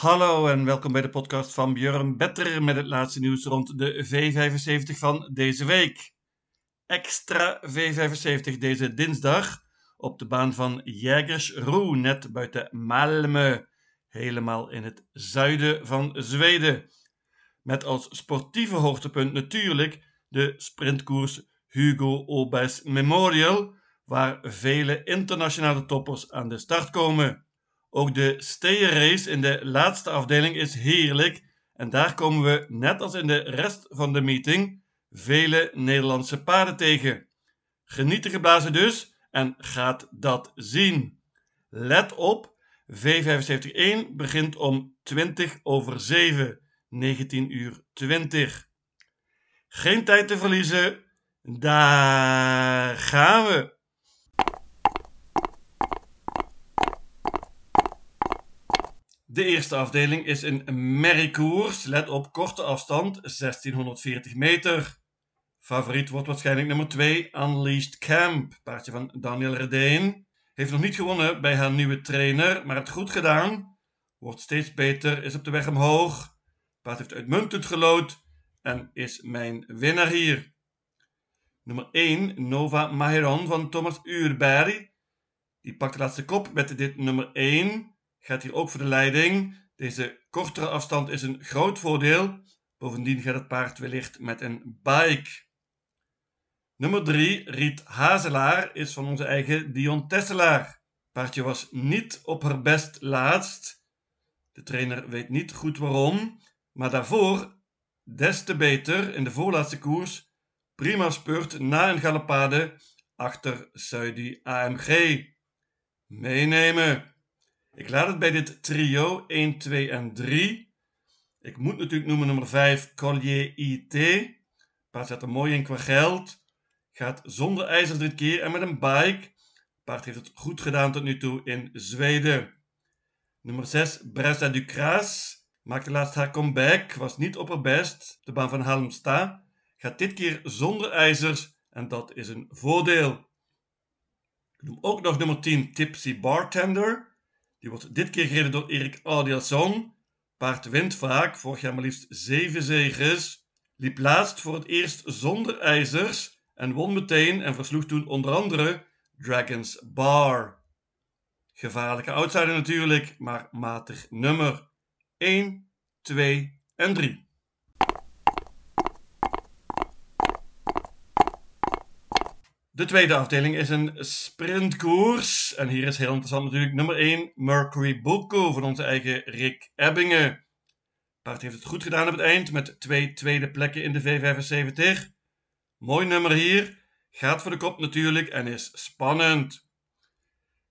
Hallo en welkom bij de podcast van Björn Better met het laatste nieuws rond de V75 van deze week. Extra V75 deze dinsdag op de baan van Jägersro, net buiten Malmö, helemaal in het zuiden van Zweden. Met als sportieve hoogtepunt natuurlijk de sprintkoers Hugo Obers Memorial, waar vele internationale toppers aan de start komen. Ook de steeënrace in de laatste afdeling is heerlijk en daar komen we, net als in de rest van de meeting, vele Nederlandse paarden tegen. Geniet de geblazen dus en gaat dat zien. Let op, V75-1 begint om 20 over 7, 19 uur 20. Geen tijd te verliezen, daar gaan we. De eerste afdeling is een merriekoers. Let op korte afstand, 1640 meter. Favoriet wordt waarschijnlijk nummer 2, Unleashed Camp. Paardje van Daniel Redeen. Heeft nog niet gewonnen bij haar nieuwe trainer, maar het goed gedaan. Wordt steeds beter, is op de weg omhoog. Paard heeft uitmuntend gelood en is mijn winnaar hier. Nummer 1, Nova Maheron van Thomas Uurberg. Die pakt de laatste kop met dit nummer 1 gaat hier ook voor de leiding. Deze kortere afstand is een groot voordeel. Bovendien gaat het paard wellicht met een bike. Nummer 3, Riet Hazelaar, is van onze eigen Dion Tesselaar. Paardje was niet op haar best laatst. De trainer weet niet goed waarom, maar daarvoor des te beter in de voorlaatste koers. Prima spurt na een galopade achter Saudi AMG. Meenemen. Ik laat het bij dit trio 1, 2 en 3. Ik moet natuurlijk noemen nummer 5 Collier IT. Paard zet er mooi in qua geld. Gaat zonder ijzer dit keer en met een bike. Paard heeft het goed gedaan tot nu toe in Zweden. Nummer 6 Bresa Ducras. Maakte laatst haar comeback. Was niet op haar best. De baan van Halmstad. Gaat dit keer zonder ijzers. En dat is een voordeel. Ik noem ook nog nummer 10 Tipsy Bartender. Die wordt dit keer gereden door Erik Audielson. Paard wint vaak, vorig jaar maar liefst 7 zegens. Liep laatst voor het eerst zonder ijzers en won meteen en versloeg toen onder andere Dragons Bar. Gevaarlijke outsider natuurlijk, maar matig nummer 1, 2 en 3. De tweede afdeling is een sprintkoers. En hier is heel interessant natuurlijk nummer 1 Mercury Boko van onze eigen Rick Ebbingen. Paard heeft het goed gedaan op het eind met twee tweede plekken in de V75. Mooi nummer hier. Gaat voor de kop natuurlijk en is spannend.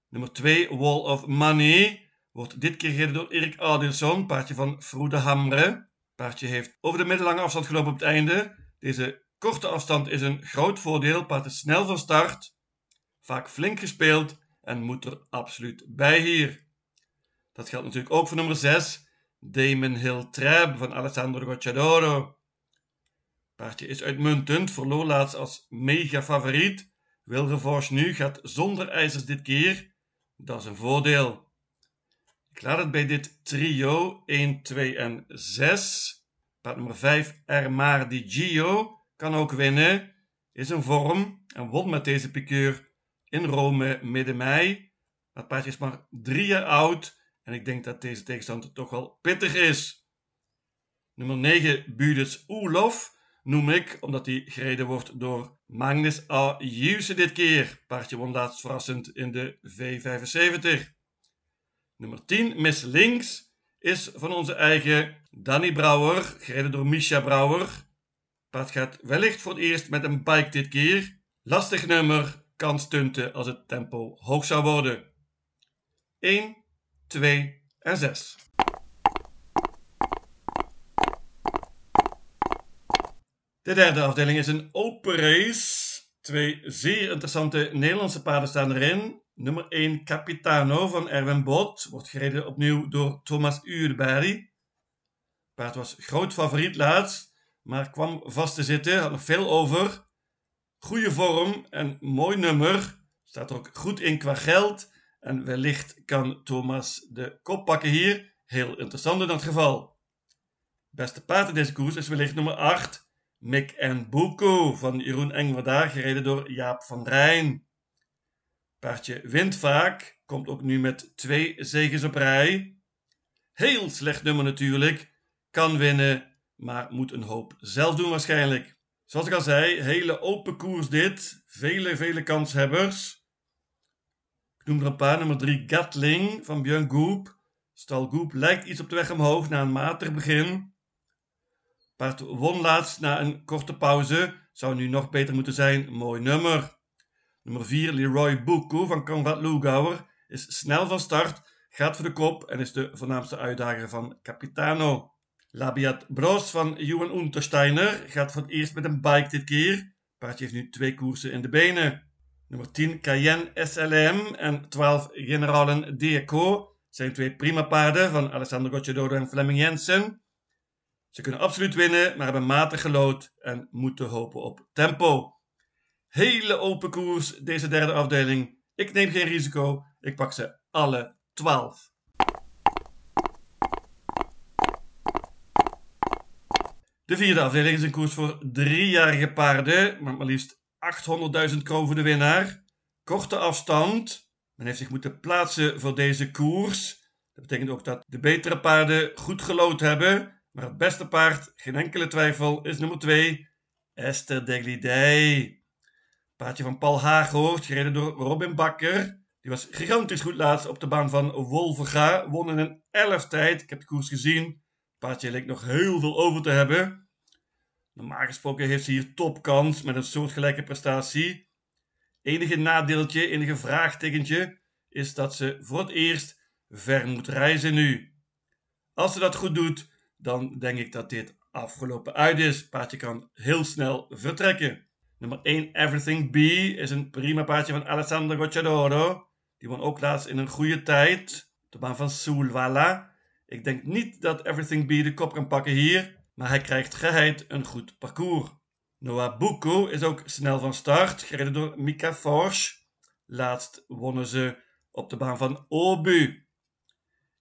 Nummer 2 Wall of Money wordt dit keer gereden door Erik Adilson, paardje van Froede Hamre. Paardje heeft over de middellange afstand gelopen op het einde. Deze Korte afstand is een groot voordeel. Paard is snel van start, vaak flink gespeeld en moet er absoluut bij hier. Dat geldt natuurlijk ook voor nummer 6, Damon Hill Trab van Alessandro Gocciadoro. Paardje is uitmuntend, verloor laatst als mega favoriet. Wilgevorce nu gaat zonder ijzers dit keer. Dat is een voordeel. Ik laat het bij dit trio 1, 2 en 6. Paard nummer 5, Ermar Di Gio kan ook winnen, is een vorm en won met deze piqueur in Rome midden mei. Dat paardje is maar drie jaar oud en ik denk dat deze tegenstander toch wel pittig is. Nummer 9, Budes Oelof, noem ik omdat hij gereden wordt door Magnus A. Dit keer. Paardje won laatst verrassend in de V75. Nummer 10, Miss Links, is van onze eigen Danny Brouwer, gereden door Misha Brouwer. Paard gaat wellicht voor het eerst met een bike dit keer. Lastig nummer, kan stunten als het tempo hoog zou worden. 1, 2 en 6. De derde afdeling is een open race. Twee zeer interessante Nederlandse paarden staan erin. Nummer 1 Capitano van Erwin Bot wordt gereden opnieuw door Thomas Uurberg. Paard was groot favoriet laatst maar kwam vast te zitten, had nog veel over. Goede vorm en mooi nummer. Staat er ook goed in qua geld. En wellicht kan Thomas de kop pakken hier. heel interessant in dat geval. Beste paard in deze koers is wellicht nummer 8, Mick en Buko van Jeroen Engwerda, gereden door Jaap van Rijn. Paardje wint vaak, komt ook nu met twee zegens op rij. Heel slecht nummer natuurlijk, kan winnen, maar moet een hoop zelf doen waarschijnlijk. Zoals ik al zei, hele open koers dit, vele, vele kanshebbers. Ik noem er een paar, nummer 3 Gatling van Björn Goop. Stal Goop lijkt iets op de weg omhoog na een matig begin. Paard won laatst na een korte pauze. Zou nu nog beter moeten zijn. Mooi nummer. Nummer 4 Leroy Buku van Conrad Lugauer is snel van start, gaat voor de kop en is de voornaamste uitdager van Capitano. Labiat Bros van Johan Untersteiner gaat voor het eerst met een bike dit keer. Paardje heeft nu twee koersen in de benen. Nummer 10 Cayenne SLM en 12 Generalen Deco zijn twee prima paarden van Alessandro Gocciadoro en Fleming Jensen. Ze kunnen absoluut winnen, maar hebben matig gelood en moeten hopen op tempo. Hele open koers, deze derde afdeling. Ik neem geen risico, ik pak ze alle 12. De vierde afdeling is een koers voor driejarige paarden, met maar liefst 800.000 kroon voor de winnaar. Korte afstand. Men heeft zich moeten plaatsen voor deze koers. Dat betekent ook dat de betere paarden goed gelood hebben. Maar het beste paard, geen enkele twijfel, is nummer 2, Esther Deglidey. Paardje van Paul Haaghoort, gereden door Robin Bakker. Die was gigantisch goed laatst op de baan van Wolverga. Won in een 11 tijd. Ik heb de koers gezien. Paardje leek nog heel veel over te hebben. Normaal gesproken heeft ze hier topkans met een soortgelijke prestatie. Enige nadeeltje, enige vraagtekentje is dat ze voor het eerst ver moet reizen nu. Als ze dat goed doet, dan denk ik dat dit afgelopen uit is. Paardje kan heel snel vertrekken. Nummer 1 Everything B is een prima paardje van Alessandro Gocciadoro. Die won ook laatst in een goede tijd. De baan van Sulwala. Ik denk niet dat Everything B de kop kan pakken hier. Maar hij krijgt geheid een goed parcours. Noah Buko is ook snel van start. Gereden door Mika Forge. Laatst wonnen ze op de baan van Obu.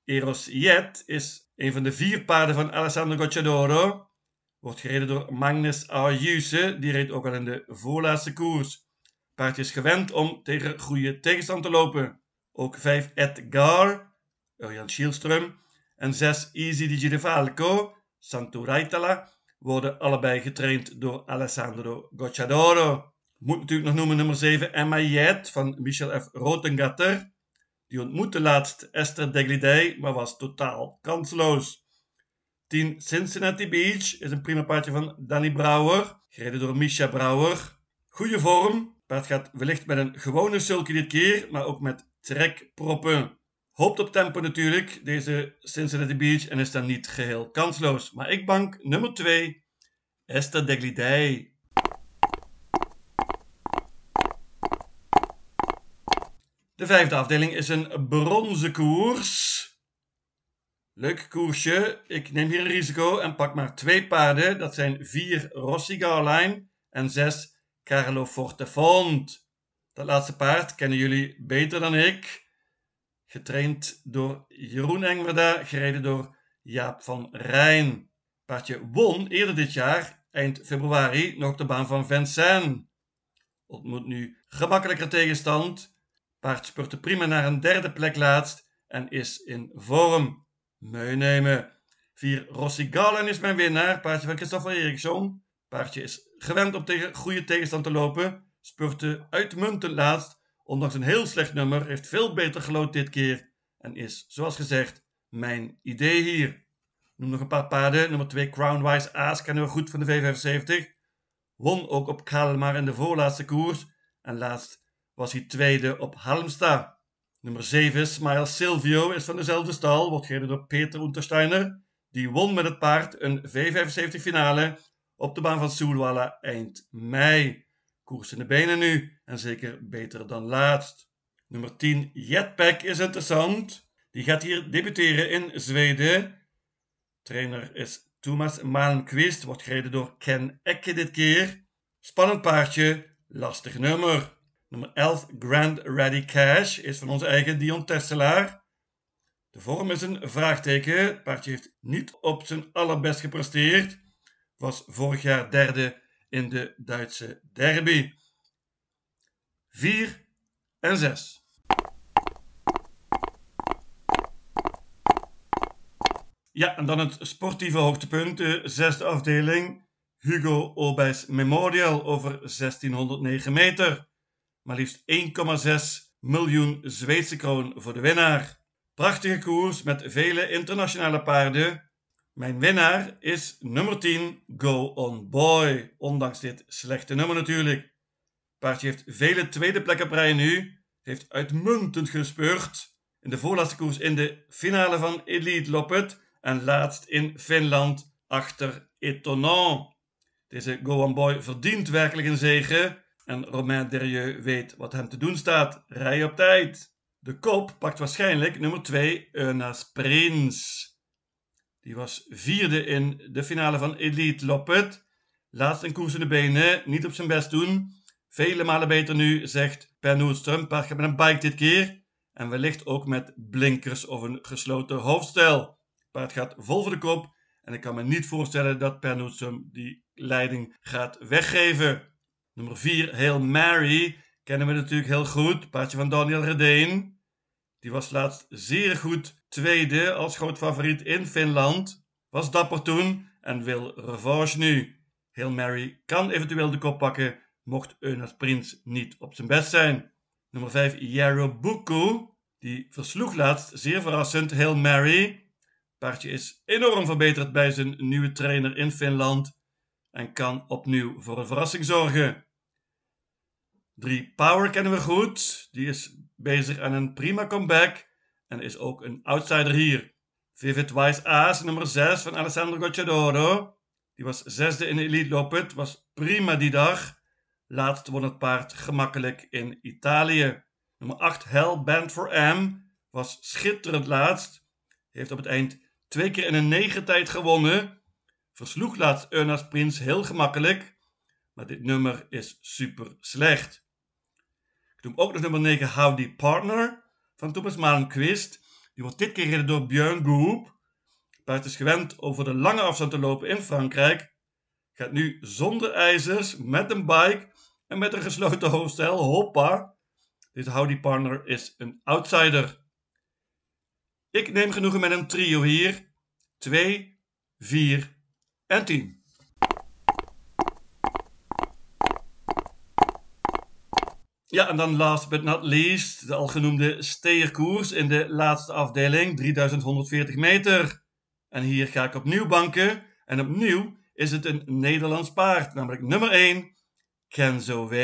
Eros Jet is een van de vier paarden van Alessandro Gocciadoro. Wordt gereden door Magnus Ayuse. Die reed ook al in de voorlaatste koers. Paardje is gewend om tegen goede tegenstand te lopen. Ook 5 Edgar, Jan Schielström en 6 Easy di Girefalco, Santuraitala, worden allebei getraind door Alessandro Gocciadoro. Moet natuurlijk nog noemen nummer 7 Emma Jet van Michel F. Rotengatter. Die ontmoette laatst Esther Deglidey, maar was totaal kansloos. 10 Cincinnati Beach is een prima paardje van Danny Brouwer, gereden door Misha Brouwer. Goede vorm, paard gaat wellicht met een gewone sulky dit keer, maar ook met trekproppen. Hoopt op tempo natuurlijk, deze Cincinnati Beach, en is dan niet geheel kansloos. Maar ik bank nummer 2, Esther Deglidey. De vijfde afdeling is een bronzen koers. Leuk koersje. Ik neem hier een risico en pak maar twee paarden. Dat zijn vier Rossi Garline en zes Carlo Fortefont. Dat laatste paard kennen jullie beter dan ik. Getraind door Jeroen Engwerda, gereden door Jaap van Rijn. Paardje won eerder dit jaar, eind februari, nog de baan van Vincennes. Ontmoet nu gemakkelijker tegenstand. Paard spurte prima naar een derde plek laatst en is in vorm. Meenemen. 4 Rossi Garland is mijn winnaar. Paardje van Christopher Eriksson. Paardje is gewend om tegen goede tegenstand te lopen. Spurte uitmuntend laatst. Ondanks een heel slecht nummer. Heeft veel beter gelood dit keer. En is, zoals gezegd, mijn idee hier. Noem nog een paar paarden. Nummer 2 Crownwise Aas kennen we goed van de V75. Won ook op Kalmar in de voorlaatste koers. En laatst was hij tweede op Halmstad. Nummer 7, Smile Silvio, is van dezelfde stal, wordt gereden door Peter Untersteiner. Die won met het paard een V75 finale op de baan van Soelwalla eind mei. Koers in de benen nu en zeker beter dan laatst. Nummer 10, Jetpack is interessant. Die gaat hier debuteren in Zweden. Trainer is Thomas Malmqvist, wordt gereden door Ken Ekke dit keer. Spannend paardje, lastig nummer. Nummer 11, Grand Ready Cash, is van onze eigen Dion Tesselaar. De vorm is een vraagteken. Het paardje heeft niet op zijn allerbest gepresteerd. Was vorig jaar derde in de Duitse derby. 4 en 6. Ja, en dan het sportieve hoogtepunt, de zesde afdeling. Hugo Obijs Memorial over 1609 meter. Maar liefst 1,6 miljoen Zweedse kroon voor de winnaar. Prachtige koers met vele internationale paarden. Mijn winnaar is nummer 10, Go On Boy. Ondanks dit slechte nummer natuurlijk. Paardje heeft vele tweede plekken prij nu. Heeft uitmuntend gespeurd. In de voorlaatste koers in de finale van Elite Loppet. En laatst in Finland achter Etonant. Deze Go On Boy verdient werkelijk een zege. En Romain Derieux weet wat hem te doen staat. Rij op tijd. De kop pakt waarschijnlijk nummer 2 Eunas Prins. Die was vierde in de finale van Elite Loppet. Laatst een koers in de benen, niet op zijn best doen. Vele malen beter nu, zegt Per Noordström. Paard met een bike dit keer. En wellicht ook met blinkers of een gesloten hoofdstel. Paard gaat vol voor de kop. En ik kan me niet voorstellen dat Per Noordström die leiding gaat weggeven. Nummer 4, Hail Mary, kennen we natuurlijk heel goed. Paardje van Daniel Redeen. Die was laatst zeer goed tweede als groot favoriet in Finland. Was dapper toen en wil revanche nu. Hail Mary kan eventueel de kop pakken, mocht Eunas Prins niet op zijn best zijn. Nummer 5, Yarobuku. Die versloeg laatst zeer verrassend Hail Mary. Paardje is enorm verbeterd bij zijn nieuwe trainer in Finland en kan opnieuw voor een verrassing zorgen. 3 Power kennen we goed. Die is bezig aan een prima comeback en is ook een outsider hier. Vivid Wise Aas, nummer 6 van Alessandro Gocciadoro. Die was zesde in de Elite Loppet, was prima die dag. Laatst won het paard gemakkelijk in Italië. Nummer 8 Hell Band for M was schitterend laatst. Heeft op het eind twee keer in een negen tijd gewonnen. Versloeg laatst Ernas Prins heel gemakkelijk. Maar dit nummer is super slecht. Ik noem ook nog nummer 9 Howdy Partner van Thomas Malmquist. Die wordt dit keer gereden door Björn Goop. Paard is gewend over de lange afstand te lopen in Frankrijk. Gaat nu zonder ijzers, met een bike en met een gesloten hoofdstel. Hoppa. Deze Howdy Partner is een outsider. Ik neem genoegen met een trio hier. 2, 4 en 10. Ja, en dan last but not least, de algenoemde steerkoers in de laatste afdeling, 3140 meter. En hier ga ik opnieuw banken. En opnieuw is het een Nederlands paard, namelijk nummer 1, Kenzo W.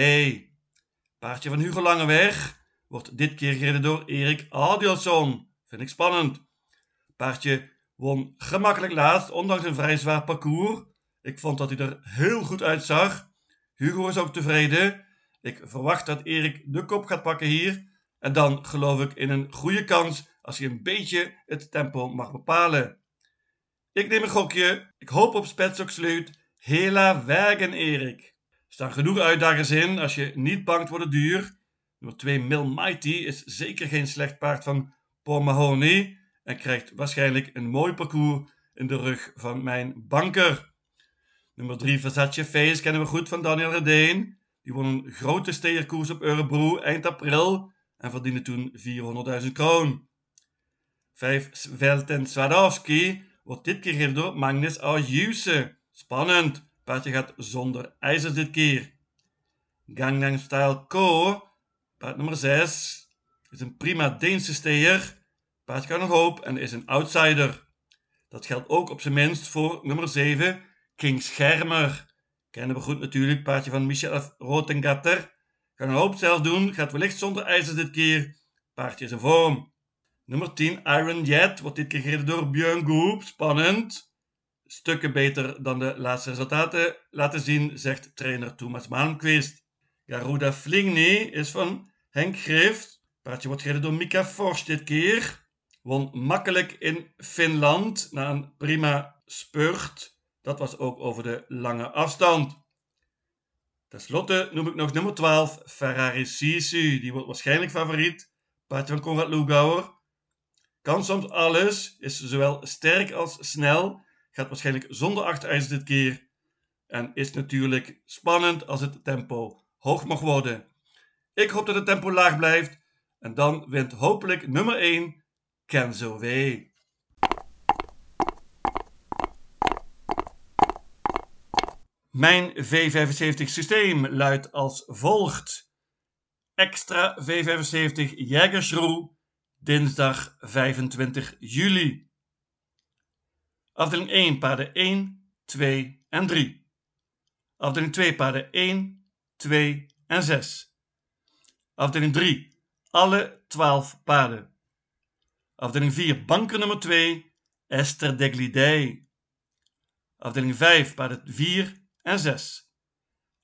Paardje van Hugo Langeweg wordt dit keer gereden door Erik Adielson. Vind ik spannend. Paardje won gemakkelijk laatst, ondanks een vrij zwaar parcours. Ik vond dat hij er heel goed uitzag. Hugo is ook tevreden. Ik verwacht dat Erik de kop gaat pakken hier. En dan geloof ik in een goede kans als hij een beetje het tempo mag bepalen. Ik neem een gokje. Ik hoop op Spetsoksluit. Hela Wagen Erik. Er staan genoeg uitdagers in als je niet bangt voor de duur. Nummer 2 Mil Mighty is zeker geen slecht paard van Paul Mahoney. En krijgt waarschijnlijk een mooi parcours in de rug van mijn banker. Nummer 3 Versace Face kennen we goed van Daniel Redeen. Die won een grote steerkoers op Örebro eind april en verdiende toen 400.000 kroon. 5 Velten Swadowski wordt dit keer gereden door Magnus Aujuse. Spannend, paardje gaat zonder ijzers dit keer. Gangnam Style Co, paard nummer 6, is een prima Deense steer. Paard kan nog hoop en is een outsider. Dat geldt ook op zijn minst voor nummer 7, King Schermer. Kennen we goed natuurlijk, paardje van Michel Rotengatter. Kan een hoop zelf doen, gaat wellicht zonder ijzers dit keer. Paardje is in vorm. Nummer 10, Iron Jet, wordt dit keer gereden door Björn Goop. Spannend. Stukken beter dan de laatste resultaten laten zien, zegt trainer Thomas Malmquist. Garuda Flingni is van Henk Grift. Paardje wordt gereden door Mika Forst dit keer. Won makkelijk in Finland na een prima spurt. Dat was ook over de lange afstand. Ten slotte noem ik nog nummer 12, Ferrari Sisu. Die wordt waarschijnlijk favoriet. Paardje van Conrad Lugauer. Kan soms alles, is zowel sterk als snel, gaat waarschijnlijk zonder achterijs dit keer. En is natuurlijk spannend als het tempo hoog mag worden. Ik hoop dat het tempo laag blijft. En dan wint hopelijk nummer 1 Kenzo W. Mijn V75 systeem luidt als volgt. Extra V75 Jägersroe, dinsdag 25 juli. Afdeling 1 paarden 1, 2 en 3. Afdeling 2 paarden 1, 2 en 6. Afdeling 3 alle 12 paarden. Afdeling 4 banker nummer 2 Esther Deglidei. Afdeling 5 paarden 4 en 6.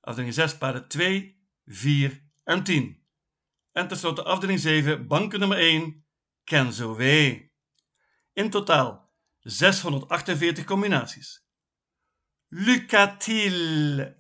Afdeling 6 paarden 2, 4 en 10. En tenslotte afdeling 7 banken nummer 1 Kenzo W. In totaal 648 combinaties. Lucatil.